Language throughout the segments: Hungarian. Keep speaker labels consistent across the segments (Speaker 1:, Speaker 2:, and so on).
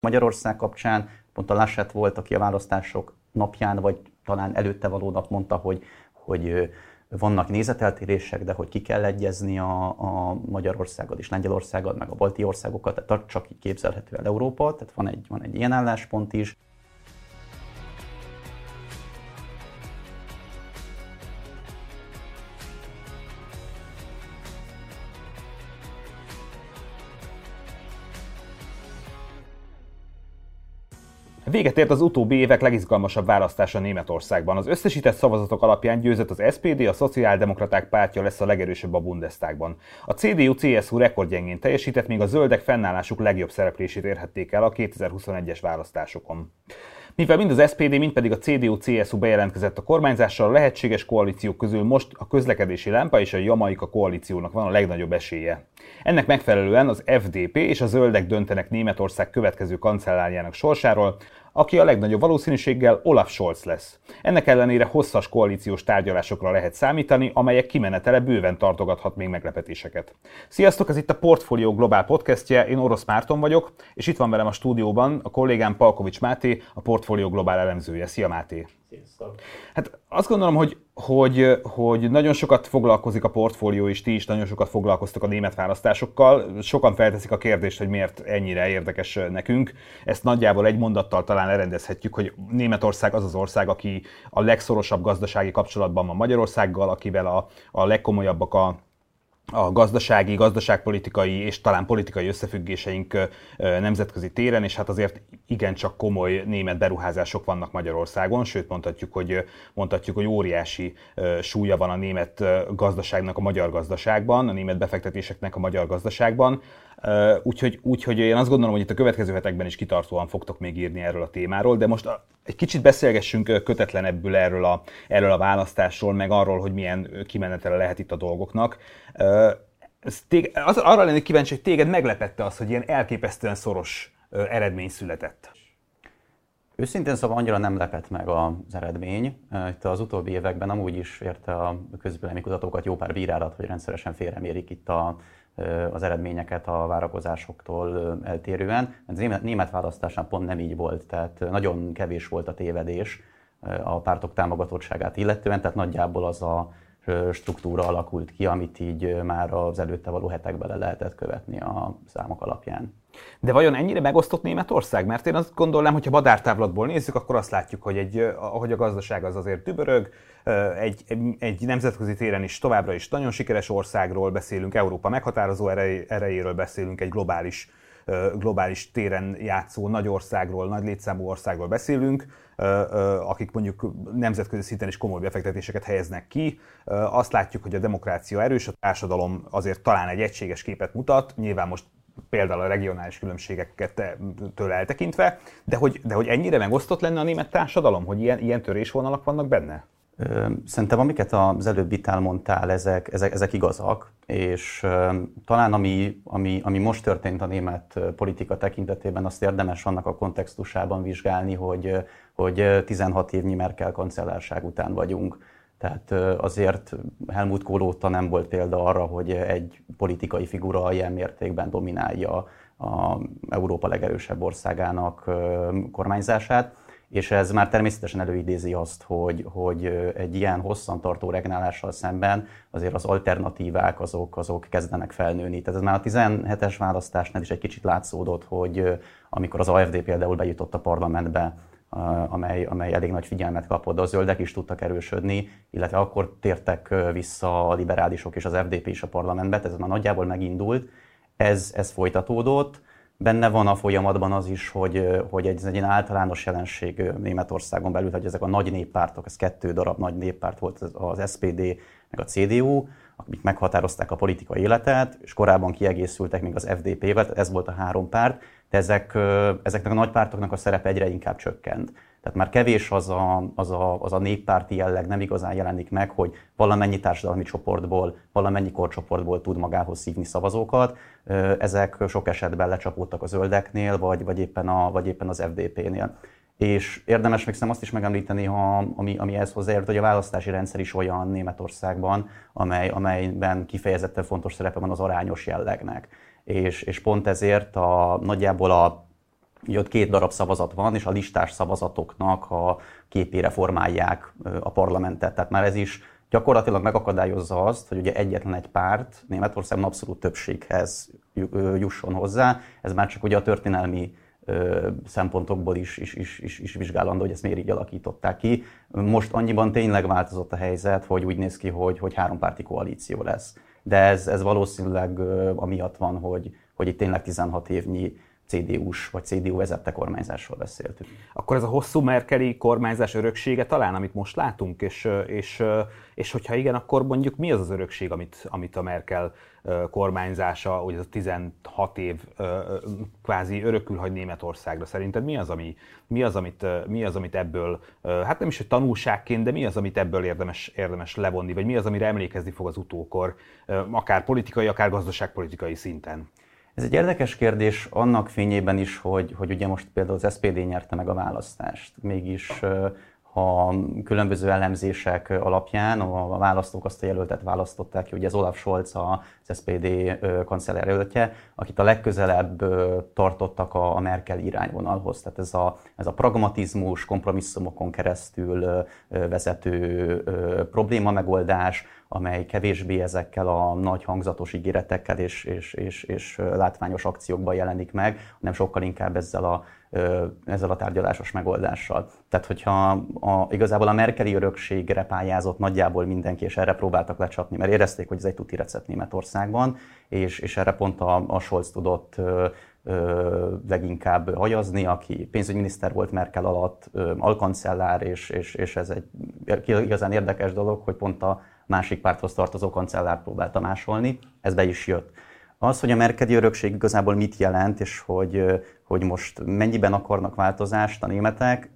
Speaker 1: Magyarország kapcsán pont a Laschet volt, aki a választások napján, vagy talán előtte való nap mondta, hogy, hogy vannak nézeteltérések, de hogy ki kell egyezni a, a Magyarországot és Lengyelországot, meg a balti országokat, tehát csak így képzelhető el Európa, tehát van egy, van egy ilyen álláspont is.
Speaker 2: Véget ért az utóbbi évek legizgalmasabb választása Németországban. Az összesített szavazatok alapján győzött az SPD, a Szociáldemokraták pártja lesz a legerősebb a Bundestagban. A CDU-CSU rekordgyengén teljesített, míg a zöldek fennállásuk legjobb szereplését érhették el a 2021-es választásokon. Mivel mind az SPD, mind pedig a CDU-CSU bejelentkezett a kormányzással, a lehetséges koalíciók közül most a közlekedési lámpa és a Jamaika koalíciónak van a legnagyobb esélye. Ennek megfelelően az FDP és a zöldek döntenek Németország következő kancellárjának sorsáról, aki a legnagyobb valószínűséggel Olaf Scholz lesz. Ennek ellenére hosszas koalíciós tárgyalásokra lehet számítani, amelyek kimenetele bőven tartogathat még meglepetéseket. Sziasztok, ez itt a Portfolio Globál podcastje, én Orosz Márton vagyok, és itt van velem a stúdióban a kollégám Palkovics Máté, a Portfolio Globál elemzője. Szia Máté! Sziasztok! Hát azt gondolom, hogy, hogy, hogy nagyon sokat foglalkozik a portfólió, és ti is nagyon sokat foglalkoztok a német választásokkal. Sokan felteszik a kérdést, hogy miért ennyire érdekes nekünk. Ezt nagyjából egy mondattal talán lerendezhetjük, hogy Németország az az ország, aki a legszorosabb gazdasági kapcsolatban van Magyarországgal, akivel a, a legkomolyabbak a a gazdasági, gazdaságpolitikai és talán politikai összefüggéseink nemzetközi téren, és hát azért igencsak komoly német beruházások vannak Magyarországon, sőt mondhatjuk, hogy, mondhatjuk, hogy óriási súlya van a német gazdaságnak a magyar gazdaságban, a német befektetéseknek a magyar gazdaságban. Úgyhogy, úgyhogy én azt gondolom, hogy itt a következő hetekben is kitartóan fogtok még írni erről a témáról, de most egy kicsit beszélgessünk kötetlenebbül erről a, erről a választásról, meg arról, hogy milyen kimenetele lehet itt a dolgoknak. Az, arra lennék kíváncsi, hogy téged meglepette az, hogy ilyen elképesztően szoros eredmény született.
Speaker 1: Őszintén szóval annyira nem lepett meg az eredmény. Itt az utóbbi években amúgy is érte a közvélemény kutatókat jó pár bírálat, hogy rendszeresen félremérik itt a, az eredményeket a várakozásoktól eltérően. Az német választásán pont nem így volt, tehát nagyon kevés volt a tévedés a pártok támogatottságát illetően, tehát nagyjából az a struktúra alakult ki, amit így már az előtte való hetekben le lehetett követni a számok alapján.
Speaker 2: De vajon ennyire megosztott Németország? Mert én azt gondolnám, hogy ha madártávlatból nézzük, akkor azt látjuk, hogy, egy, hogy a gazdaság az azért dübörög, egy, egy nemzetközi téren is továbbra is nagyon sikeres országról beszélünk, Európa meghatározó erejéről beszélünk, egy globális globális téren játszó nagy országról, nagy létszámú országról beszélünk, akik mondjuk nemzetközi szinten is komoly befektetéseket helyeznek ki. Azt látjuk, hogy a demokrácia erős, a társadalom azért talán egy egységes képet mutat, nyilván most például a regionális különbségeket tőle eltekintve, de hogy, de hogy ennyire megosztott lenne a német társadalom, hogy ilyen, ilyen törésvonalak vannak benne?
Speaker 1: Szerintem amiket az előbb itt elmondtál, ezek, ezek, ezek igazak, és talán ami, ami, ami most történt a német politika tekintetében, azt érdemes annak a kontextusában vizsgálni, hogy, hogy 16 évnyi Merkel kancellárság után vagyunk. Tehát azért Helmut Kohl óta nem volt példa arra, hogy egy politikai figura ilyen mértékben dominálja a Európa legerősebb országának kormányzását és ez már természetesen előidézi azt, hogy, hogy egy ilyen hosszantartó regnálással szemben azért az alternatívák azok, azok kezdenek felnőni. Tehát ez már a 17-es választásnál is egy kicsit látszódott, hogy amikor az AFD például bejutott a parlamentbe, amely, amely elég nagy figyelmet kapott, a zöldek is tudtak erősödni, illetve akkor tértek vissza a liberálisok és az FDP is a parlamentbe, ez már nagyjából megindult, ez, ez folytatódott, Benne van a folyamatban az is, hogy, hogy egy, egy általános jelenség Németországon belül, hogy ezek a nagy néppártok, ez kettő darab nagy néppárt volt az SPD meg a CDU, akik meghatározták a politikai életet, és korábban kiegészültek még az FDP-vel, ez volt a három párt, de ezek, ezeknek a nagy pártoknak a szerepe egyre inkább csökkent. Tehát már kevés az a, az, a, az a néppárti jelleg, nem igazán jelenik meg, hogy valamennyi társadalmi csoportból, valamennyi korcsoportból tud magához szívni szavazókat. Ezek sok esetben lecsapódtak a zöldeknél, vagy, vagy, éppen, a, vagy éppen az FDP-nél. És érdemes még azt is megemlíteni, ha, ami, ami ehhez hozzájárult, hogy a választási rendszer is olyan Németországban, amely, amelyben kifejezetten fontos szerepe van az arányos jellegnek. És, és pont ezért a, nagyjából a Ugye ott két darab szavazat van, és a listás szavazatoknak a képére formálják a parlamentet. Tehát már ez is gyakorlatilag megakadályozza azt, hogy ugye egyetlen egy párt Németországban abszolút többséghez jusson hozzá. Ez már csak ugye a történelmi szempontokból is, is, is, is, is vizsgálandó, hogy ezt miért így alakították ki. Most annyiban tényleg változott a helyzet, hogy úgy néz ki, hogy, hogy hárompárti koalíció lesz. De ez, ez valószínűleg amiatt van, hogy, hogy itt tényleg 16 évnyi CDU-s vagy CDU vezette kormányzásról beszéltünk.
Speaker 2: Akkor ez a hosszú merkeli kormányzás öröksége talán, amit most látunk, és, és, és hogyha igen, akkor mondjuk mi az az örökség, amit, amit a Merkel kormányzása, hogy ez a 16 év kvázi örökül hagy Németországra. Szerinted mi az, ami, mi az, amit, mi az, amit ebből, hát nem is, hogy tanulságként, de mi az, amit ebből érdemes, érdemes levonni, vagy mi az, amire emlékezni fog az utókor, akár politikai, akár gazdaságpolitikai szinten?
Speaker 1: Ez egy érdekes kérdés annak fényében is, hogy, hogy ugye most például az SPD nyerte meg a választást. Mégis a különböző elemzések alapján a választók azt a jelöltet választották ki, hogy ez Olaf Scholz az SPD kancellárjelöltje, akit a legközelebb tartottak a Merkel irányvonalhoz. Tehát ez a, ez a pragmatizmus, kompromisszumokon keresztül vezető probléma megoldás, amely kevésbé ezekkel a nagy hangzatos ígéretekkel és, és, és, és látványos akciókban jelenik meg, hanem sokkal inkább ezzel a, ezzel a tárgyalásos megoldással. Tehát, hogyha a, igazából a Merkeli örökségre pályázott nagyjából mindenki, és erre próbáltak lecsapni, mert érezték, hogy ez egy tuti recept Németországban, és, és erre pont a, a Scholz tudott leginkább hajazni, aki pénzügyminiszter volt Merkel alatt, alkancellár, és, és, és ez egy igazán érdekes dolog, hogy pont a másik párthoz tartozó kancellár próbálta másolni, ez be is jött. Az, hogy a merkedi örökség igazából mit jelent, és hogy, hogy most mennyiben akarnak változást a németek,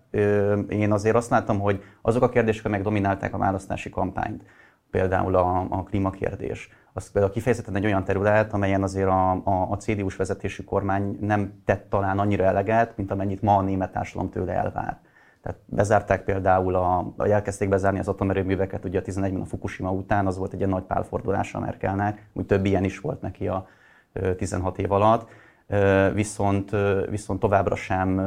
Speaker 1: én azért azt látom, hogy azok a kérdések, amelyek dominálták a választási kampányt, például a, a klímakérdés, az például kifejezetten egy olyan terület, amelyen azért a, a, a CDU-s vezetésű kormány nem tett talán annyira eleget, mint amennyit ma a német társadalom tőle elvár. Tehát bezárták például, a, vagy elkezdték bezárni az atomerőműveket, ugye a 11-ben a Fukushima után, az volt egy ilyen nagy pálfordulás a Merkelnek, úgy több ilyen is volt neki a 16 év alatt, viszont, viszont továbbra sem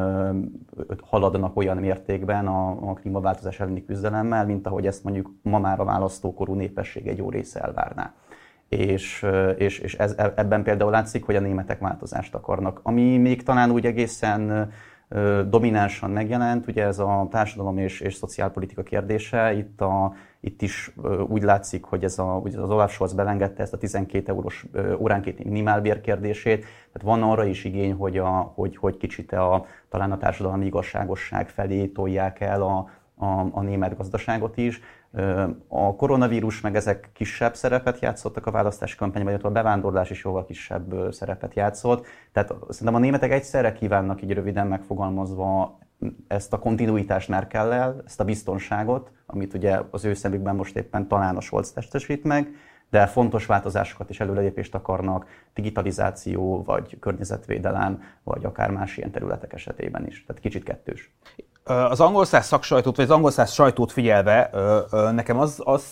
Speaker 1: haladnak olyan mértékben a, a klímaváltozás elleni küzdelemmel, mint ahogy ezt mondjuk ma már a választókorú népesség egy jó része elvárná. És, és, és ez, ebben például látszik, hogy a németek változást akarnak. Ami még talán úgy egészen dominánsan megjelent, ugye ez a társadalom és, és szociálpolitika kérdése. Itt, a, itt is úgy látszik, hogy ez a, ugye az Olaf Scholz belengedte ezt a 12 eurós óránkéti minimálbér kérdését, tehát van arra is igény, hogy, a, hogy, hogy kicsit a, talán a társadalmi igazságosság felé tolják el a, a, a német gazdaságot is. A koronavírus meg ezek kisebb szerepet játszottak a választási kampányban, illetve a bevándorlás is jóval kisebb szerepet játszott. Tehát szerintem a németek egyszerre kívánnak így röviden megfogalmazva ezt a kontinuitást Merkellel, ezt a biztonságot, amit ugye az ő szemükben most éppen talán a Scholz testesít meg, de fontos változásokat és előrelépést akarnak, digitalizáció, vagy környezetvédelem, vagy akár más ilyen területek esetében is. Tehát kicsit kettős
Speaker 2: az angol száz szaksajtót, vagy az angol száz sajtót figyelve, nekem az, az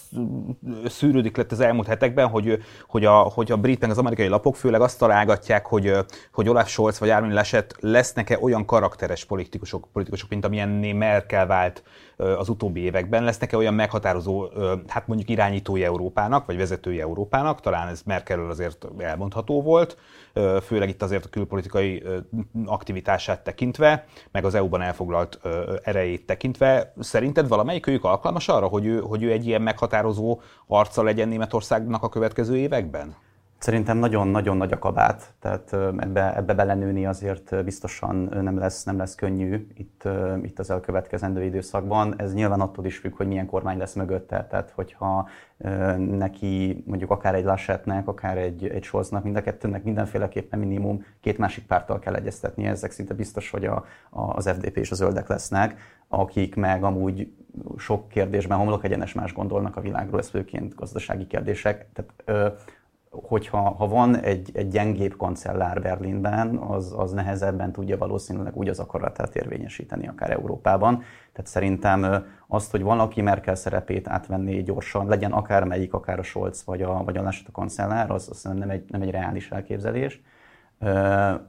Speaker 2: szűrődik lett az elmúlt hetekben, hogy, hogy, a, hogy a brit meg az amerikai lapok főleg azt találgatják, hogy, hogy Olaf Scholz vagy Armin Laschet lesznek-e olyan karakteres politikusok, politikusok mint amilyenné Merkel vált az utóbbi években, lesznek-e olyan meghatározó, hát mondjuk irányítói Európának, vagy vezetői Európának, talán ez Merkelről azért elmondható volt, főleg itt azért a külpolitikai aktivitását tekintve, meg az EU-ban elfoglalt erejét tekintve. Szerinted valamelyik őjük alkalmas arra, hogy ő, hogy ő egy ilyen meghatározó arca legyen Németországnak a következő években?
Speaker 1: Szerintem nagyon-nagyon nagy a kabát, tehát ebbe, ebbe belenőni azért biztosan nem lesz, nem lesz könnyű itt, itt az elkövetkezendő időszakban. Ez nyilván attól is függ, hogy milyen kormány lesz mögötte. Tehát, hogyha neki mondjuk akár egy Lassetnek, akár egy, egy Scholznak, mind a kettőnek mindenféleképpen minimum két másik párttal kell egyeztetni. Ezek szinte biztos, hogy a, a, az FDP és a zöldek lesznek, akik meg amúgy sok kérdésben homlok egyenes más gondolnak a világról, ez főként gazdasági kérdések. Tehát, ö, hogyha ha van egy, egy gyengébb kancellár Berlinben, az, az nehezebben tudja valószínűleg úgy az akaratát érvényesíteni, akár Európában. Tehát szerintem azt, hogy valaki Merkel szerepét átvenni gyorsan, legyen akár melyik, akár a Scholz vagy a, vagy a Laschet a kancellár, az, az nem egy, nem egy reális elképzelés.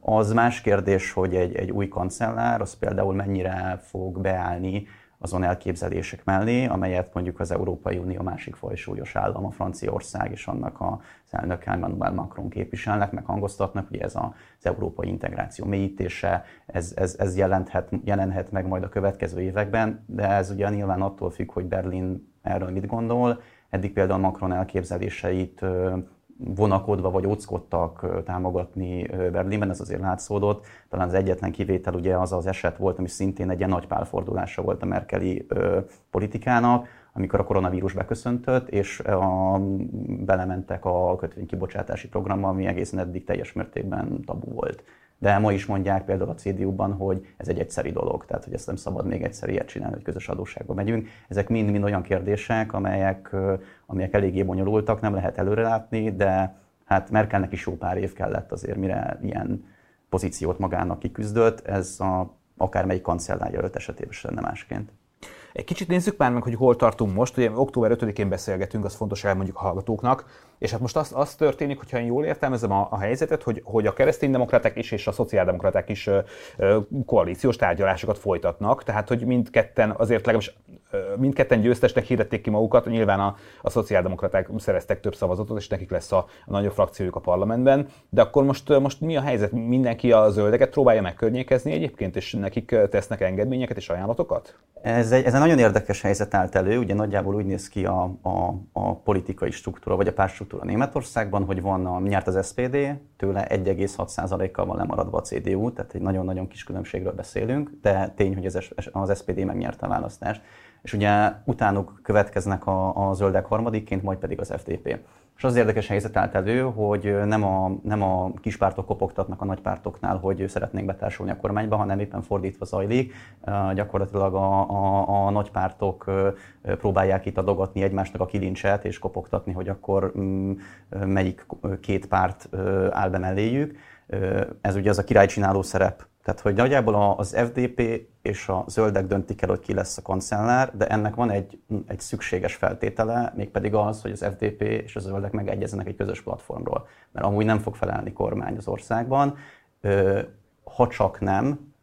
Speaker 1: Az más kérdés, hogy egy, egy új kancellár, az például mennyire fog beállni azon elképzelések mellé, amelyet mondjuk az Európai Unió másik fajsúlyos állama, Franciaország és annak az elnök Emmanuel Macron képviselnek, meg hangoztatnak, hogy ez az európai integráció mélyítése, ez, ez, ez jelenthet, jelenhet meg majd a következő években, de ez ugye nyilván attól függ, hogy Berlin erről mit gondol. Eddig például Macron elképzeléseit vonakodva vagy óckodtak támogatni Berlinben, ez azért látszódott. Talán az egyetlen kivétel ugye az az eset volt, ami szintén egy ilyen nagy pálfordulása volt a merkeli politikának, amikor a koronavírus beköszöntött, és a, belementek a kötvénykibocsátási programba, ami egészen eddig teljes mértékben tabu volt. De ma is mondják például a CDU-ban, hogy ez egy egyszeri dolog, tehát hogy ezt nem szabad még egyszer ilyet csinálni, hogy közös adósságba megyünk. Ezek mind-mind olyan kérdések, amelyek, amelyek eléggé bonyolultak, nem lehet előrelátni, de hát Merkelnek is jó pár év kellett azért, mire ilyen pozíciót magának kiküzdött. Ez a, akármelyik kancellárjelölt esetében sem másként.
Speaker 2: Egy kicsit nézzük már meg, hogy hol tartunk most. Ugye október 5-én beszélgetünk, az fontos elmondjuk a hallgatóknak. És hát most az, az történik, hogyha én jól értelmezem a, a helyzetet, hogy, hogy a kereszténydemokraták is és a szociáldemokraták is ö, ö, koalíciós tárgyalásokat folytatnak, tehát hogy mindketten azért legalábbis mindketten győztesnek hirdették ki magukat, nyilván a, a szociáldemokraták szereztek több szavazatot, és nekik lesz a, a nagyobb frakciójuk a parlamentben, de akkor most, most mi a helyzet? Mindenki a zöldeket próbálja megkörnyékezni egyébként, és nekik tesznek engedményeket és ajánlatokat?
Speaker 1: Ez egy, ez egy nagyon érdekes helyzet állt elő, ugye nagyjából úgy néz ki a, a, a politikai struktúra, vagy a pártstruktúra Németországban, hogy van a, nyert az SPD, tőle 1,6%-kal van lemaradva a CDU, tehát egy nagyon-nagyon kis különbségről beszélünk, de tény, hogy az, az SPD megnyerte a választást és ugye utánuk következnek a, a zöldek harmadikként, majd pedig az FDP. És az érdekes helyzet állt elő, hogy nem a, nem a kispártok kopogtatnak a nagypártoknál, hogy szeretnénk betársulni a kormányba, hanem éppen fordítva zajlik. Gyakorlatilag a, a, a nagypártok próbálják itt adogatni egymásnak a kilincset, és kopogtatni, hogy akkor mm, melyik két párt áll be melléjük. Ez ugye az a királycsináló szerep tehát, hogy nagyjából az FDP és a zöldek döntik el, hogy ki lesz a kancellár, de ennek van egy, egy szükséges feltétele, mégpedig az, hogy az FDP és a zöldek megegyezzenek egy közös platformról. Mert amúgy nem fog felelni kormány az országban, ha csak nem,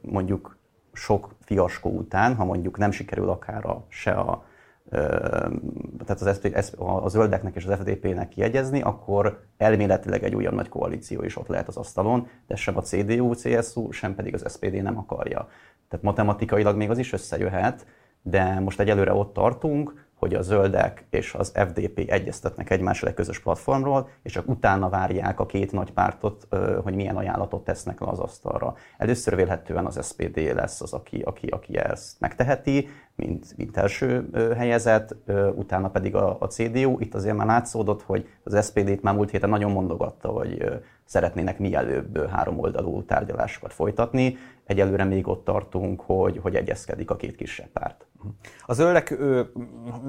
Speaker 1: mondjuk sok fiaskó után, ha mondjuk nem sikerül akár a, se a tehát az, a zöldeknek és az FDP-nek kiegyezni, akkor elméletileg egy újabb nagy koalíció is ott lehet az asztalon, de sem a CDU, CSU, sem pedig az SPD nem akarja. Tehát matematikailag még az is összejöhet, de most egyelőre ott tartunk, hogy a zöldek és az FDP egyeztetnek egymással egy közös platformról, és csak utána várják a két nagy pártot, hogy milyen ajánlatot tesznek le az asztalra. Először vélhetően az SPD lesz az, aki, aki, aki ezt megteheti, mint, mint első helyezett, utána pedig a, a CDU. Itt azért már látszódott, hogy az SPD-t már múlt héten nagyon mondogatta, hogy szeretnének mielőbb három oldalú tárgyalásokat folytatni. Egyelőre még ott tartunk, hogy, hogy egyezkedik a két kisebb párt.
Speaker 2: A zöldek, ő,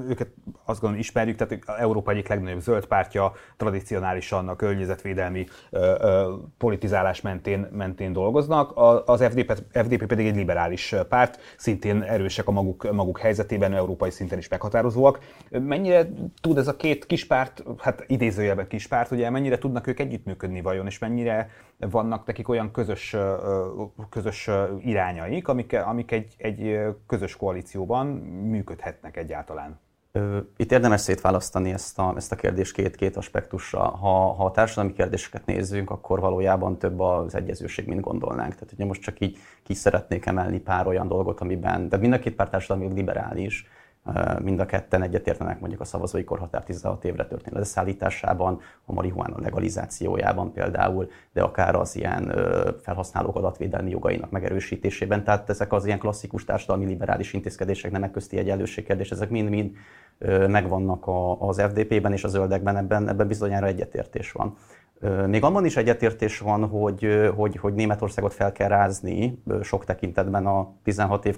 Speaker 2: őket azt gondolom ismerjük, tehát Európa egyik legnagyobb zöld pártja, tradicionálisan a környezetvédelmi ö, ö, politizálás mentén, mentén dolgoznak. Az FDP, FDP pedig egy liberális párt, szintén erősek a maguk, maguk helyzetében, európai szinten is meghatározóak. Mennyire tud ez a két kispárt, hát idézőjelben kispárt, ugye mennyire tudnak ők együttműködni vajon, és mennyire vannak nekik olyan közös, közös irányaik, amik, amik egy, egy közös koalícióban működhetnek egyáltalán?
Speaker 1: Itt érdemes szétválasztani ezt a, ezt a kérdést két-két aspektusra. Ha, ha a társadalmi kérdéseket nézzünk, akkor valójában több az egyezőség, mint gondolnánk. Tehát ugye most csak így ki szeretnék emelni pár olyan dolgot, amiben, de mind a két pár társadalmi liberális, Mind a ketten egyetértenek mondjuk a szavazói korhatár 16 évre történő leszállításában, a marihuána legalizációjában például, de akár az ilyen felhasználók adatvédelmi jogainak megerősítésében. Tehát ezek az ilyen klasszikus társadalmi liberális intézkedések, nemek közti egyenlőség kérdés, ezek mind-mind megvannak az FDP-ben és a zöldekben, ebben, ebben bizonyára egyetértés van. Még abban is egyetértés van, hogy, hogy, hogy Németországot fel kell rázni sok tekintetben a 16 év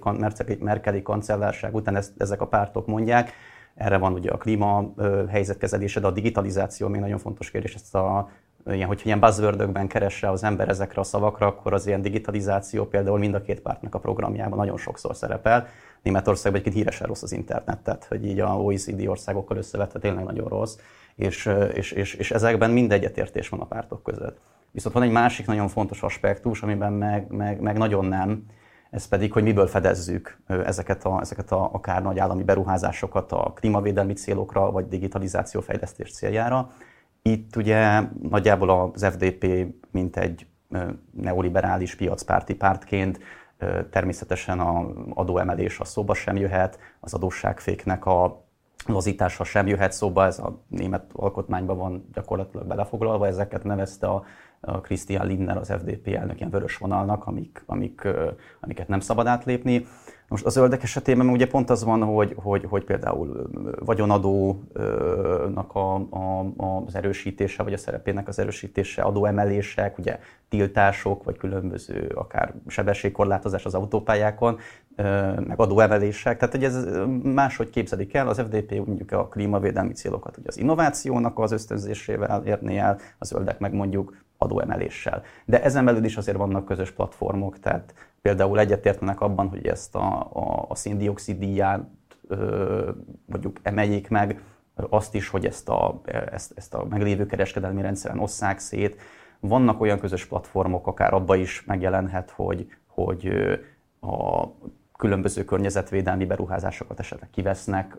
Speaker 1: Merkeli kancellárság után, ezt, ezek a pártok mondják. Erre van ugye a klíma helyzetkezelése, de a digitalizáció még nagyon fontos kérdés. Ezt a, ilyen, hogyha ilyen buzzwordökben keresse az ember ezekre a szavakra, akkor az ilyen digitalizáció például mind a két pártnak a programjában nagyon sokszor szerepel. Németországban egyébként híresen rossz az internet, tehát hogy így a OECD országokkal összevetve tényleg nagyon rossz és, és, és, és ezekben mind egyetértés van a pártok között. Viszont van egy másik nagyon fontos aspektus, amiben meg, meg, meg nagyon nem, ez pedig, hogy miből fedezzük ezeket, a, ezeket a, akár nagy állami beruházásokat a klímavédelmi célokra, vagy digitalizáció fejlesztés céljára. Itt ugye nagyjából az FDP, mint egy neoliberális piacpárti pártként természetesen a adóemelés a szóba sem jöhet, az adósságféknek a lazítása sem jöhet szóba, ez a német alkotmányban van gyakorlatilag belefoglalva, ezeket nevezte a Christian Lindner, az FDP elnök ilyen vörös vonalnak, amik, amik, amiket nem szabad átlépni. Most a zöldek esetében ugye pont az van, hogy, hogy, hogy például vagyonadónak a, a, az erősítése, vagy a szerepének az erősítése, adóemelések, ugye tiltások, vagy különböző akár sebességkorlátozás az autópályákon, meg adóemelések. Tehát hogy ez máshogy képzelik el, az FDP mondjuk a klímavédelmi célokat ugye az innovációnak az ösztönzésével érné el, a zöldek meg mondjuk adóemeléssel. De ezen belül is azért vannak közös platformok, tehát például egyetértenek abban, hogy ezt a, a, a széndiokszid díját mondjuk emeljék meg, azt is, hogy ezt a, ezt, ezt a meglévő kereskedelmi rendszeren osszák szét. Vannak olyan közös platformok, akár abba is megjelenhet, hogy, hogy a különböző környezetvédelmi beruházásokat esetleg kivesznek,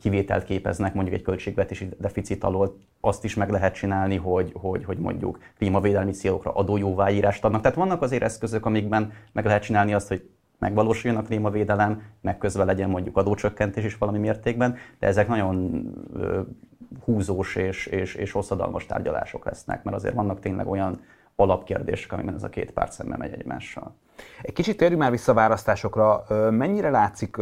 Speaker 1: kivételt képeznek mondjuk egy költségvetési deficit alól, azt is meg lehet csinálni, hogy, hogy, hogy mondjuk klímavédelmi célokra adójóváírást adnak. Tehát vannak azért eszközök, amikben meg lehet csinálni azt, hogy megvalósuljon a klímavédelem, meg közben legyen mondjuk adócsökkentés is valami mértékben, de ezek nagyon húzós és, és, és hosszadalmas tárgyalások lesznek, mert azért vannak tényleg olyan alapkérdések, amiben ez a két párt szemben megy egymással.
Speaker 2: Egy kicsit térjünk már vissza a választásokra. Mennyire látszik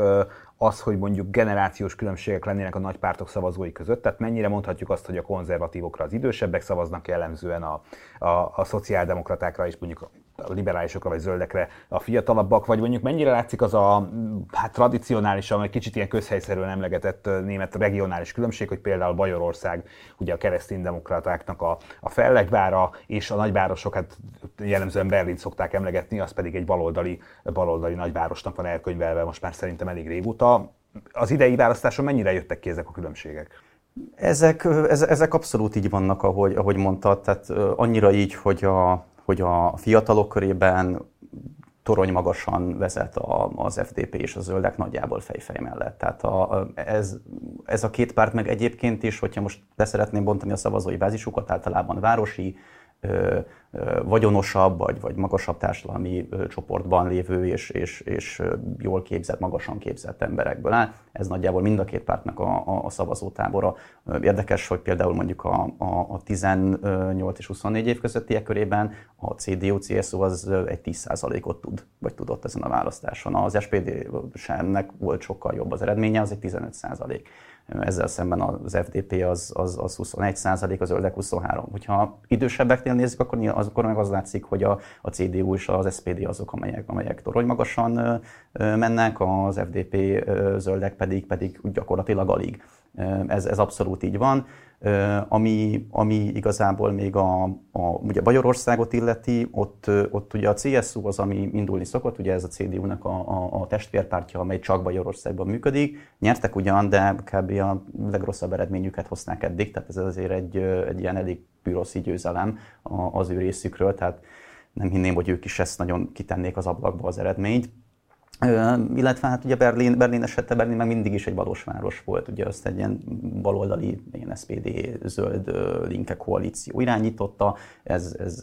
Speaker 2: az, hogy mondjuk generációs különbségek lennének a nagy pártok szavazói között, tehát mennyire mondhatjuk azt, hogy a konzervatívokra az idősebbek szavaznak jellemzően, a, a, a szociáldemokratákra is mondjuk a liberálisokra vagy zöldekre a fiatalabbak, vagy mondjuk mennyire látszik az a hát tradicionálisan, egy kicsit ilyen közhelyszerűen emlegetett német regionális különbség, hogy például Bajorország ugye a kereszténydemokratáknak a, a fellegvára, és a nagyvárosok, hát jellemzően Berlin szokták emlegetni, az pedig egy baloldali, baloldali nagyvárosnak van elkönyvelve most már szerintem elég régóta. Az idei választáson mennyire jöttek ki ezek a különbségek?
Speaker 1: Ezek, ezek abszolút így vannak, ahogy, ahogy mondtad, tehát annyira így, hogy a, hogy a fiatalok körében torony magasan vezet a, az FDP és a zöldek nagyjából fejfej mellett. Tehát a, ez, ez a két párt meg egyébként is, hogyha most beszeretném bontani a szavazói bázisukat, általában városi, vagyonosabb vagy, vagy magasabb társadalmi csoportban lévő és, és, és jól képzett, magasan képzett emberekből áll. Ez nagyjából mind a két pártnak a, a, a szavazótábora. Érdekes, hogy például mondjuk a, a, a 18 és 24 év közöttiek körében a CDU-CSU az egy 10%-ot tud, vagy tudott ezen a választáson. Az SPD semnek volt sokkal jobb az eredménye, az egy 15% ezzel szemben az FDP az, az, az 21 százalék, az zöldek 23. Hogyha idősebbeknél nézzük, akkor, akkor meg az látszik, hogy a, a CDU és az SPD azok, amelyek, amelyek torony magasan mennek, az FDP zöldek pedig, pedig gyakorlatilag alig. Ez, ez abszolút így van. Ami, ami igazából még a, a ugye Bajorországot illeti, ott, ott ugye a CSU az, ami indulni szokott, ugye ez a CDU-nak a, a, a testvérpártya, amely csak Bajorországban működik. Nyertek ugyan, de kb. a legrosszabb eredményüket hozták eddig, tehát ez azért egy, egy ilyen elég püroszi győzelem az ő részükről, tehát nem hinném, hogy ők is ezt nagyon kitennék az ablakba az eredményt illetve hát ugye Berlin, Berlin esete, Berlin meg mindig is egy valós város volt, ugye azt egy ilyen baloldali, ilyen SPD zöld linke koalíció irányította, ez, ez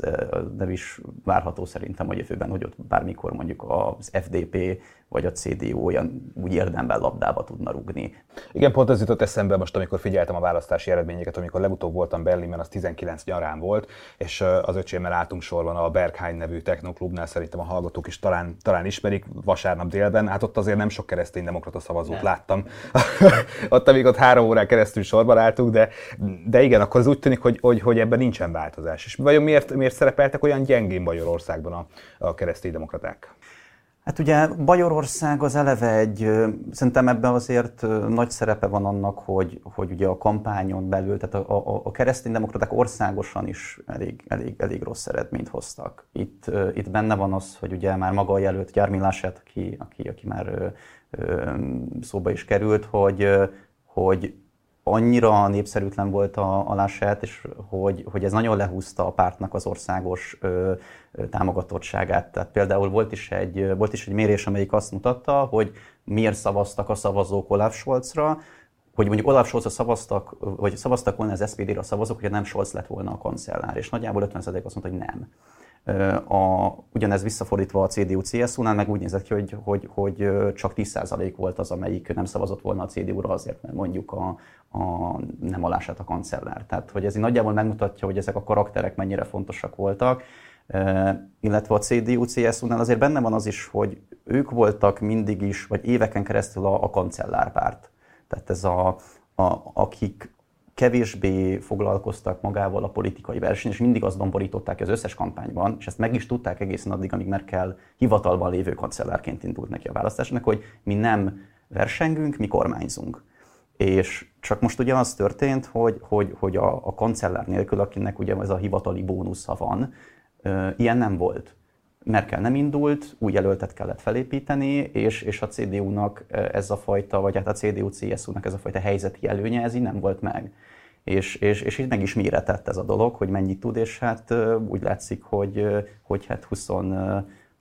Speaker 1: nem is várható szerintem a jövőben, hogy ott bármikor mondjuk az FDP vagy a CDU olyan úgy érdemben labdába tudna rugni.
Speaker 2: Igen, pont ez jutott eszembe most, amikor figyeltem a választási eredményeket, amikor legutóbb voltam Berlinben, az 19 nyarán volt, és az öcsémmel álltunk sorban a Berghain nevű technoklubnál, szerintem a hallgatók is talán, talán ismerik, vasárnap délben, hát ott azért nem sok kereszténydemokrata szavazót nem. láttam. ott, amíg ott három órán keresztül sorban álltunk, de, de igen, akkor az úgy tűnik, hogy, hogy, hogy ebben nincsen változás. És vajon miért, miért szerepeltek olyan gyengén Magyarországban a, a kereszténydemokraták?
Speaker 1: Hát ugye Bajorország az eleve egy, szerintem ebben azért nagy szerepe van annak, hogy, hogy ugye a kampányon belül, tehát a, a, a kereszténydemokraták országosan is elég, elég, elég rossz eredményt hoztak. Itt, itt benne van az, hogy ugye már maga a jelölt Gyármi Lását, aki, aki, aki már szóba is került, hogy, hogy annyira népszerűtlen volt a, a Laschet, és hogy, hogy ez nagyon lehúzta a pártnak az országos ö, támogatottságát. Tehát például volt is, egy, volt is egy mérés, amelyik azt mutatta, hogy miért szavaztak a szavazók Olaf Scholzra, hogy mondjuk Olaf Scholzra szavaztak, vagy szavaztak volna az SPD-re a szavazók, hogy nem Scholz lett volna a kancellár, és nagyjából 50% azt mondta, hogy nem. A, ugyanez visszafordítva a CDU-CSU-nál meg úgy nézett ki, hogy, hogy, hogy csak 10% volt az, amelyik nem szavazott volna a CDU-ra azért, mert mondjuk a, a nem alását a kancellár. Tehát, hogy ez így nagyjából megmutatja, hogy ezek a karakterek mennyire fontosak voltak, illetve a CDU-CSU-nál azért benne van az is, hogy ők voltak mindig is, vagy éveken keresztül a, a kancellárpárt. Tehát ez a, a, akik kevésbé foglalkoztak magával a politikai verseny, és mindig azt domborították az összes kampányban, és ezt meg is tudták egészen addig, amíg Merkel hivatalban lévő kancellárként indult neki a választásnak, hogy mi nem versengünk, mi kormányzunk. És csak most ugye az történt, hogy, hogy, hogy a, a kancellár nélkül, akinek ugye ez a hivatali bónusza van, ilyen nem volt. Merkel nem indult, új jelöltet kellett felépíteni, és, és a CDU-nak ez a fajta, vagy hát a CDU-CSU-nak ez a fajta helyzeti előnye, ez így nem volt meg. És, és, és így meg is méretett ez a dolog, hogy mennyit tud, és hát úgy látszik, hogy, hogy hát 20,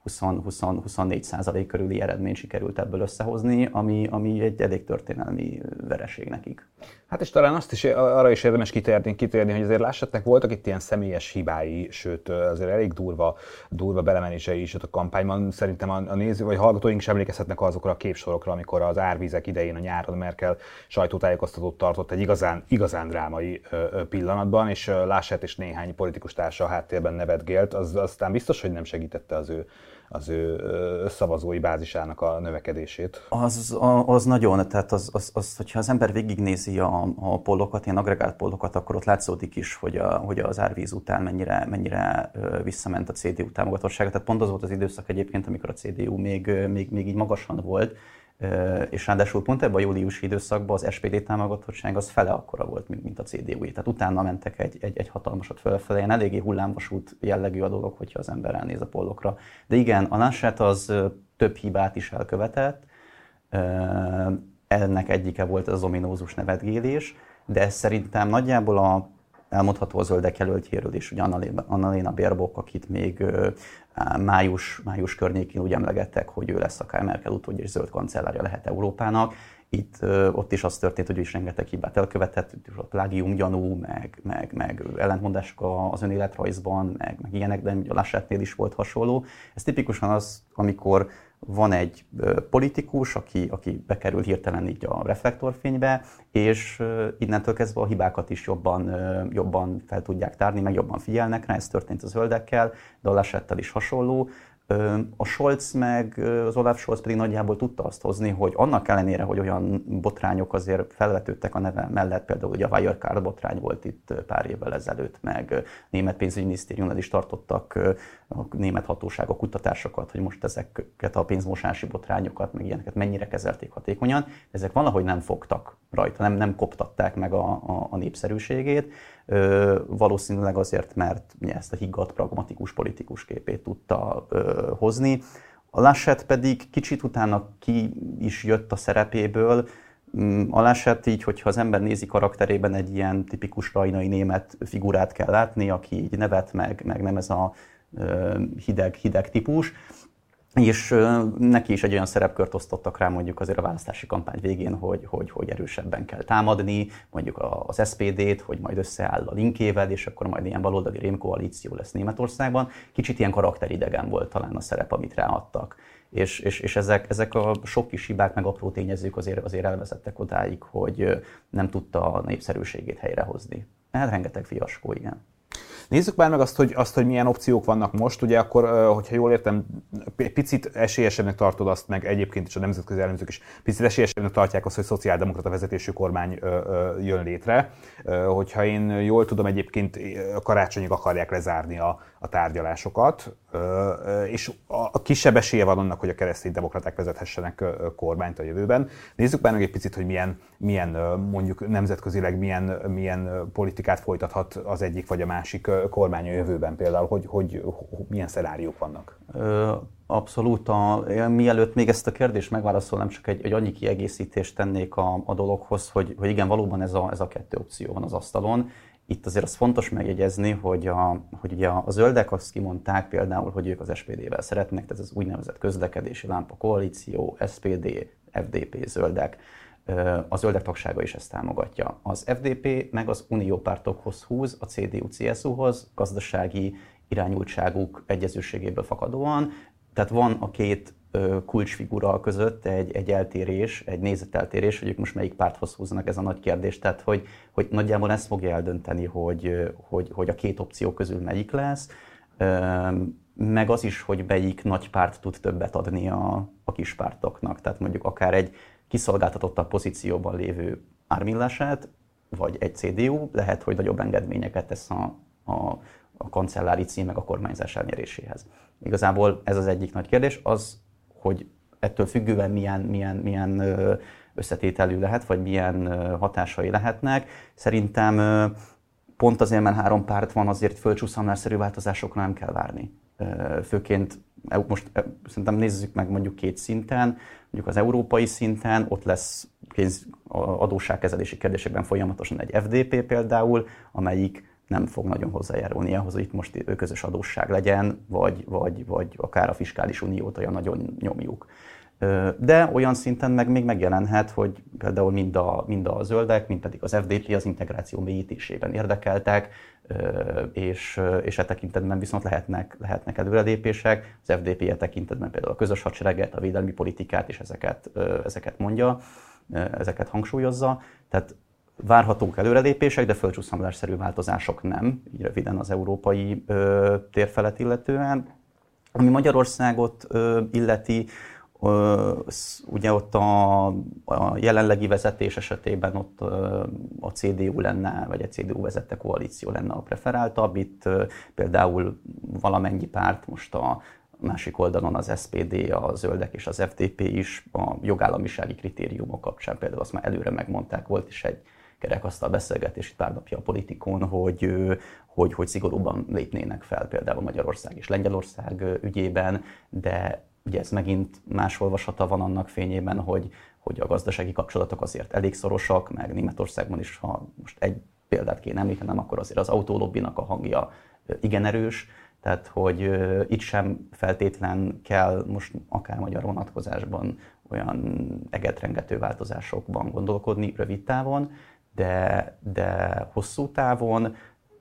Speaker 1: 20-24 százalék körüli eredményt sikerült ebből összehozni, ami, ami egy elég történelmi vereség nekik.
Speaker 2: Hát és talán azt is, arra is érdemes kitérni, kitérni hogy azért lássatok, voltak itt ilyen személyes hibái, sőt azért elég durva, durva belemenései is ott a kampányban. Szerintem a, a néző vagy hallgatóink sem emlékezhetnek azokra a képsorokra, amikor az árvízek idején a nyáron Merkel sajtótájékoztatót tartott egy igazán, igazán drámai pillanatban, és Laschet és néhány politikus társa a háttérben nevetgélt, az aztán biztos, hogy nem segítette az ő az ő szavazói bázisának a növekedését.
Speaker 1: Az, az nagyon, tehát az, az, az, hogyha az ember végignézi a, a pollokat, ilyen agregált pollokat, akkor ott látszódik is, hogy, a, hogy az árvíz után mennyire, mennyire visszament a CDU támogatottsága. Tehát pont az volt az időszak egyébként, amikor a CDU még, még, még így magasan volt, és ráadásul pont ebben a júliusi időszakban az SPD támogatottság az fele akkora volt, mint, mint a cdu Tehát utána mentek egy, egy, egy hatalmasat fölfelé, ilyen eléggé hullámvasút jellegű a dolog, hogyha az ember elnéz a pollokra. De igen, a Laschet az több hibát is elkövetett, ennek egyike volt az ominózus nevetgélés, de szerintem nagyjából a, elmondható a zöldek jelöltjéről is, hogy Annalena Baerbock, akit még május, május környékén úgy emlegettek, hogy ő lesz akár Merkel utódja és zöld kancellárja lehet Európának. Itt ott is az történt, hogy ő is rengeteg hibát elkövetett, a plágium gyanú, meg, meg, meg ellentmondások az önéletrajzban, meg, meg ilyenek, de a Lassetnél is volt hasonló. Ez tipikusan az, amikor van egy politikus, aki, aki bekerül hirtelen így a reflektorfénybe, és innentől kezdve a hibákat is jobban, jobban fel tudják tárni, meg jobban figyelnek rá, ez történt az zöldekkel, de a Laschettel is hasonló. A Scholz meg az Olaf Scholz pedig nagyjából tudta azt hozni, hogy annak ellenére, hogy olyan botrányok azért felvetődtek a neve mellett, például ugye a Wirecard botrány volt itt pár évvel ezelőtt, meg német pénzügyminisztériumnál is tartottak a német hatóságok kutatásokat, hogy most ezeket a pénzmosási botrányokat, meg ilyeneket mennyire kezelték hatékonyan, ezek valahogy nem fogtak rajta, nem, nem koptatták meg a, a, a népszerűségét, ö, valószínűleg azért, mert ugye, ezt a higgadt, pragmatikus politikus képét tudta ö, hozni. A Laschet pedig kicsit utána ki is jött a szerepéből, mm, a Laschet így, hogyha az ember nézi karakterében egy ilyen tipikus rajnai német figurát kell látni, aki így nevet meg, meg nem ez a hideg, hideg típus, és neki is egy olyan szerepkört osztottak rá mondjuk azért a választási kampány végén, hogy, hogy, hogy erősebben kell támadni, mondjuk az SPD-t, hogy majd összeáll a linkével, és akkor majd ilyen baloldali rémkoalíció lesz Németországban. Kicsit ilyen karakteridegen volt talán a szerep, amit ráadtak. És, és, és ezek, ezek a sok kis hibák, meg apró tényezők azért, azért elvezettek odáig, hogy nem tudta a népszerűségét helyrehozni. Hát rengeteg fiaskó, igen.
Speaker 2: Nézzük már meg azt, hogy, azt, hogy milyen opciók vannak most. Ugye akkor, hogyha jól értem, picit esélyesebbnek tartod azt, meg egyébként is a nemzetközi elemzők is picit esélyesebbnek tartják azt, hogy szociáldemokrata vezetésű kormány jön létre. Hogyha én jól tudom, egyébként karácsonyig akarják lezárni a, a tárgyalásokat, és a kisebb esélye van annak, hogy a keresztény demokraták vezethessenek kormányt a jövőben. Nézzük már meg egy picit, hogy milyen, milyen mondjuk nemzetközileg milyen, milyen politikát folytathat az egyik vagy a másik kormány a jövőben például, hogy, hogy, hogy milyen szenáriók vannak.
Speaker 1: Abszolút. A, mielőtt még ezt a kérdést megválaszolnám, csak egy, egy annyi kiegészítést tennék a, a dologhoz, hogy, hogy igen, valóban ez a, ez a kettő opció van az asztalon. Itt azért az fontos megjegyezni, hogy, a, hogy ugye a zöldek azt kimondták például, hogy ők az SPD-vel szeretnek, tehát ez az úgynevezett közlekedési lámpa koalíció, SPD, FDP, zöldek. A zöldek tagsága is ezt támogatja. Az FDP meg az uniópártokhoz húz, a CDU-CSU-hoz gazdasági irányultságuk egyezőségéből fakadóan, tehát van a két kulcsfigura között egy, egy eltérés, egy nézeteltérés, hogy ők most melyik párthoz húznak ez a nagy kérdés. Tehát, hogy, hogy nagyjából ezt fogja eldönteni, hogy, hogy, hogy a két opció közül melyik lesz, meg az is, hogy melyik nagy párt tud többet adni a, a kis pártoknak. Tehát mondjuk akár egy kiszolgáltatottabb pozícióban lévő ármillását, vagy egy CDU, lehet, hogy nagyobb engedményeket tesz a, a, a kancellári cím meg a kormányzás elnyeréséhez. Igazából ez az egyik nagy kérdés, az, hogy ettől függően milyen, milyen, milyen összetételű lehet, vagy milyen hatásai lehetnek. Szerintem pont azért, mert három párt van, azért földcsúszamlásszerű változásokra nem kell várni. Főként most szerintem nézzük meg mondjuk két szinten, mondjuk az európai szinten, ott lesz pénz, adósságkezelési kérdésekben folyamatosan egy FDP például, amelyik nem fog nagyon hozzájárulni ahhoz, hogy itt most közös adósság legyen, vagy, vagy, vagy akár a fiskális uniót olyan nagyon nyomjuk. De olyan szinten meg még megjelenhet, hogy például mind a, mind a zöldek, mind pedig az FDP az integráció mélyítésében érdekeltek, és, és e tekintetben viszont lehetnek, lehetnek előrelépések. Az FDP e tekintetben például a közös hadsereget, a védelmi politikát és ezeket, ezeket mondja, ezeket hangsúlyozza. Tehát Várhatók előrelépések, de földcsúszamlásszerű változások nem, így röviden az európai ö, térfelet illetően. Ami Magyarországot illeti, ugye ott a, a jelenlegi vezetés esetében ott a CDU lenne, vagy egy CDU vezette koalíció lenne a preferáltabb. Itt például valamennyi párt most a másik oldalon az SPD, a Zöldek és az FDP is a jogállamisági kritériumok kapcsán például azt már előre megmondták, volt is egy kerekasztal beszélgetés itt pár napja a politikon, hogy, hogy, hogy szigorúban lépnének fel például Magyarország és Lengyelország ügyében, de ugye ez megint más olvasata van annak fényében, hogy, hogy a gazdasági kapcsolatok azért elég szorosak, meg Németországban is, ha most egy példát kéne említenem, akkor azért az autólobbinak a hangja igen erős, tehát hogy itt sem feltétlen kell most akár magyar vonatkozásban olyan egetrengető változásokban gondolkodni rövid távon, de, de hosszú távon,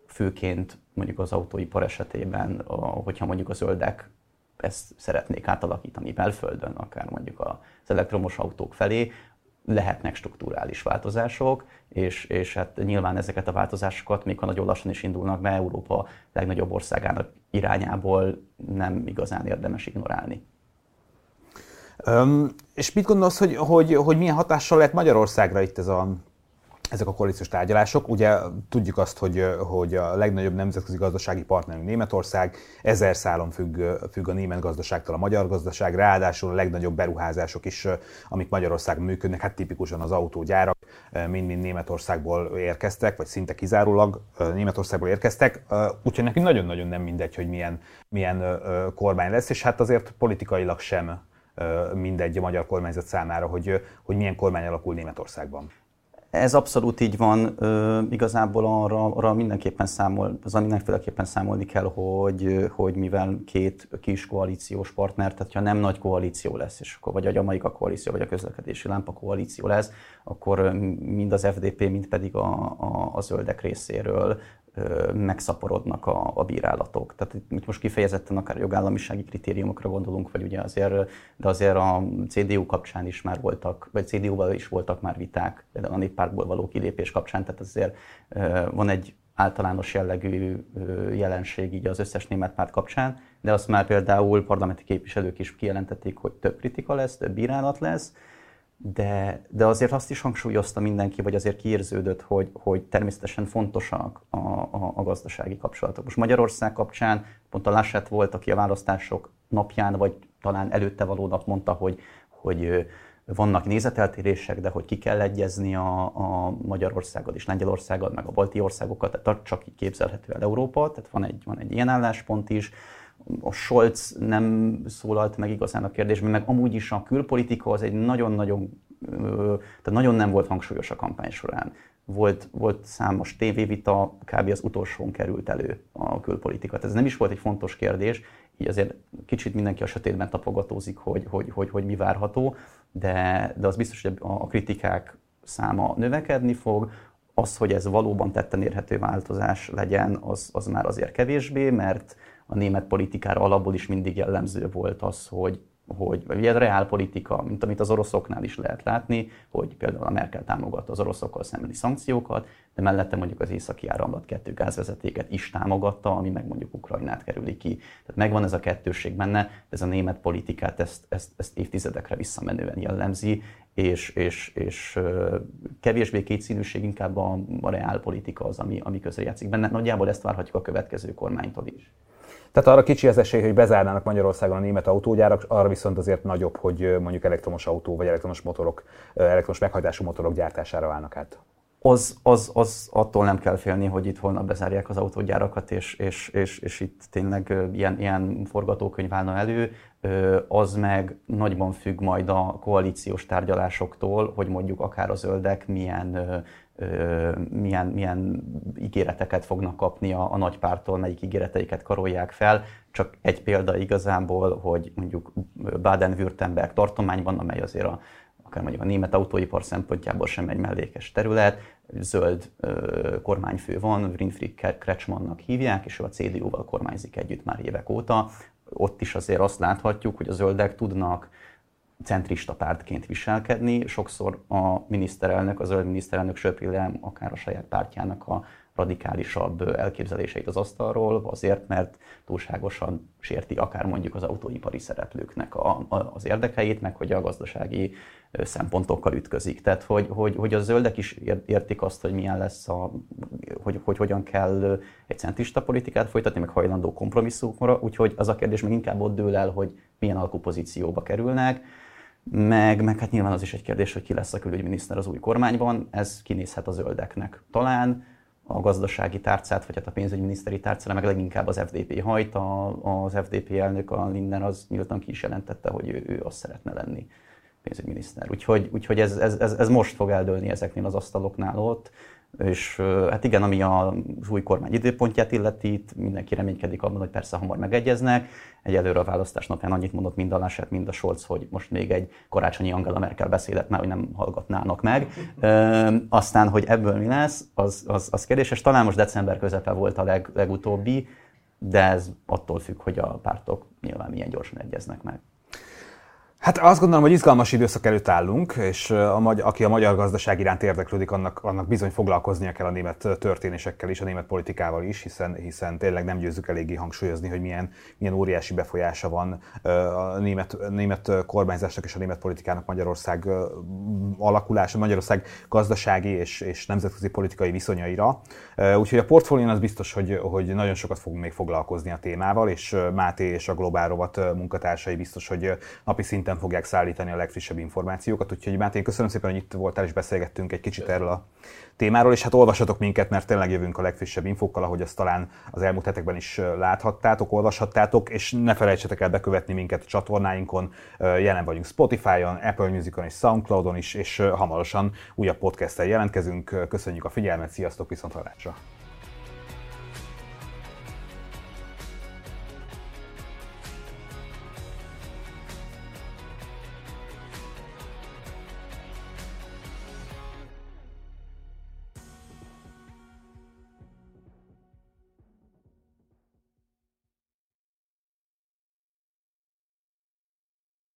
Speaker 1: főként mondjuk az autóipar esetében, hogyha mondjuk a zöldek ezt szeretnék átalakítani belföldön, akár mondjuk az elektromos autók felé, lehetnek strukturális változások, és, és hát nyilván ezeket a változásokat, még ha nagyon lassan is indulnak be, Európa legnagyobb országának irányából nem igazán érdemes ignorálni.
Speaker 2: Um, és mit gondolsz, hogy, hogy, hogy milyen hatással lehet Magyarországra itt ez a ezek a koalíciós tárgyalások. Ugye tudjuk azt, hogy, hogy a legnagyobb nemzetközi gazdasági partnerünk Németország, ezer szálon függ, függ a német gazdaságtól a magyar gazdaság, ráadásul a legnagyobb beruházások is, amik Magyarországon működnek, hát tipikusan az autógyárak, mind-mind Németországból érkeztek, vagy szinte kizárólag Németországból érkeztek, úgyhogy nekünk nagyon-nagyon nem mindegy, hogy milyen, milyen kormány lesz, és hát azért politikailag sem mindegy a magyar kormányzat számára, hogy, hogy milyen kormány alakul Németországban.
Speaker 1: Ez abszolút így van. Ö, igazából arra, arra mindenképpen számol, azon mindenféleképpen számolni kell, hogy, hogy mivel két kis koalíciós partner, tehát ha nem nagy koalíció lesz, és akkor vagy a Jamaika koalíció, vagy a közlekedési lámpa koalíció lesz, akkor mind az FDP, mind pedig a, a, a zöldek részéről megszaporodnak a, a bírálatok. Tehát itt most kifejezetten akár jogállamisági kritériumokra gondolunk, vagy ugye azért, de azért a CDU kapcsán is már voltak, vagy CDU-val is voltak már viták, például a néppártból való kilépés kapcsán, tehát azért van egy általános jellegű jelenség így az összes német párt kapcsán, de azt már például parlamenti képviselők is kijelentették, hogy több kritika lesz, több bírálat lesz, de, de azért azt is hangsúlyozta mindenki, vagy azért kiérződött, hogy, hogy természetesen fontosak a, a, a gazdasági kapcsolatok. Most Magyarország kapcsán pont a Laschet volt, aki a választások napján, vagy talán előtte való nap mondta, hogy, hogy vannak nézeteltérések, de hogy ki kell egyezni a, a Magyarországgal és Lengyelországgal, meg a balti országokat, tehát csak így képzelhető el Európa, tehát van egy, van egy ilyen álláspont is. A Scholz nem szólalt meg igazán a kérdésben, meg amúgy is a külpolitika az egy nagyon-nagyon, tehát nagyon nem volt hangsúlyos a kampány során. Volt, volt számos tévévita, kb. az utolsón került elő a külpolitika. Tehát ez nem is volt egy fontos kérdés, így azért kicsit mindenki a sötétben tapogatózik, hogy, hogy, hogy, hogy mi várható, de, de az biztos, hogy a kritikák száma növekedni fog, az, hogy ez valóban tetten érhető változás legyen, az, az már azért kevésbé, mert a német politikára alapból is mindig jellemző volt az, hogy hogy ugye a reálpolitika, mint amit az oroszoknál is lehet látni, hogy például a Merkel támogatta az oroszokkal szembeni szankciókat, de mellette mondjuk az északi áramlat kettő gázvezetéket is támogatta, ami meg mondjuk Ukrajnát kerüli ki. Tehát megvan ez a kettősség benne, de ez a német politikát ezt, ezt, ezt évtizedekre visszamenően jellemzi, és, és, és kevésbé kétszínűség, inkább a, a reálpolitika az, ami, ami közrejátszik benne. Nagyjából ezt várhatjuk a következő kormánytól is.
Speaker 2: Tehát arra kicsi az esély, hogy bezárnának Magyarországon a német autógyárak, arra viszont azért nagyobb, hogy mondjuk elektromos autó vagy elektromos motorok, elektromos meghajtású motorok gyártására válnak át.
Speaker 1: Az, az, az attól nem kell félni, hogy itt holnap bezárják az autógyárakat, és, és, és, és itt tényleg ilyen, ilyen forgatókönyv állna elő. Az meg nagyban függ majd a koalíciós tárgyalásoktól, hogy mondjuk akár a zöldek milyen milyen, milyen ígéreteket fognak kapni a, a nagypártól, melyik ígéreteiket karolják fel. Csak egy példa igazából, hogy mondjuk Baden-Württemberg tartományban, amely azért a, akár mondjuk a német autóipar szempontjából sem egy mellékes terület, zöld ö, kormányfő van, Winfried Kretschmannnak hívják, és ő a CDU-val kormányzik együtt már évek óta. Ott is azért azt láthatjuk, hogy a zöldek tudnak centrista pártként viselkedni. Sokszor a miniszterelnök, a zöld miniszterelnök söpri le akár a saját pártjának a radikálisabb elképzeléseit az asztalról, azért, mert túlságosan sérti akár mondjuk az autóipari szereplőknek a, a, az érdekeit, meg hogy a gazdasági szempontokkal ütközik. Tehát, hogy, hogy, hogy a zöldek is értik azt, hogy milyen lesz a, hogy, hogy hogyan kell egy centrista politikát folytatni, meg hajlandó kompromisszumra, úgyhogy az a kérdés még inkább ott dől el, hogy milyen alkupozícióba kerülnek meg, meg hát nyilván az is egy kérdés, hogy ki lesz a külügyminiszter az új kormányban, ez kinézhet a zöldeknek. Talán a gazdasági tárcát, vagy hát a pénzügyminiszteri tárcára, meg leginkább az FDP hajt, a, az FDP elnök, a Linden, az nyíltan ki is jelentette, hogy ő, ő azt szeretne lenni pénzügyminiszter. Úgyhogy, úgyhogy ez, ez, ez, ez most fog eldőlni ezeknél az asztaloknál ott. És hát igen, ami az új kormány időpontját illeti, itt mindenki reménykedik abban, hogy persze hamar megegyeznek. Egyelőre a választás napján annyit mondott mind a Laschet, mind a Scholz, hogy most még egy karácsonyi Angela Merkel beszédet már, hogy nem hallgatnának meg. Ö, aztán, hogy ebből mi lesz, az, az, az kérdéses. Talán most december közepe volt a leg, legutóbbi, de ez attól függ, hogy a pártok nyilván milyen gyorsan egyeznek meg.
Speaker 2: Hát azt gondolom, hogy izgalmas időszak előtt állunk, és a, magy- aki a magyar gazdaság iránt érdeklődik, annak, annak bizony foglalkoznia kell a német történésekkel is, a német politikával is, hiszen, hiszen tényleg nem győzzük eléggé hangsúlyozni, hogy milyen, milyen óriási befolyása van a német, német kormányzásnak és a német politikának Magyarország alakulása, Magyarország gazdasági és, és nemzetközi politikai viszonyaira. Úgyhogy a portfólión az biztos, hogy, hogy nagyon sokat fogunk még foglalkozni a témával, és Máté és a Globál Rovat munkatársai biztos, hogy napi szinten szinten fogják szállítani a legfrissebb információkat. Úgyhogy Máté, köszönöm szépen, hogy itt voltál és beszélgettünk egy kicsit erről a témáról, és hát olvassatok minket, mert tényleg jövünk a legfrissebb infókkal, ahogy azt talán az elmúlt hetekben is láthattátok, olvashattátok, és ne felejtsetek el bekövetni minket a csatornáinkon, jelen vagyunk Spotify-on, Apple Music-on és Soundcloud-on is, és hamarosan újabb podcast jelentkezünk. Köszönjük a figyelmet, sziasztok, viszont hallásra!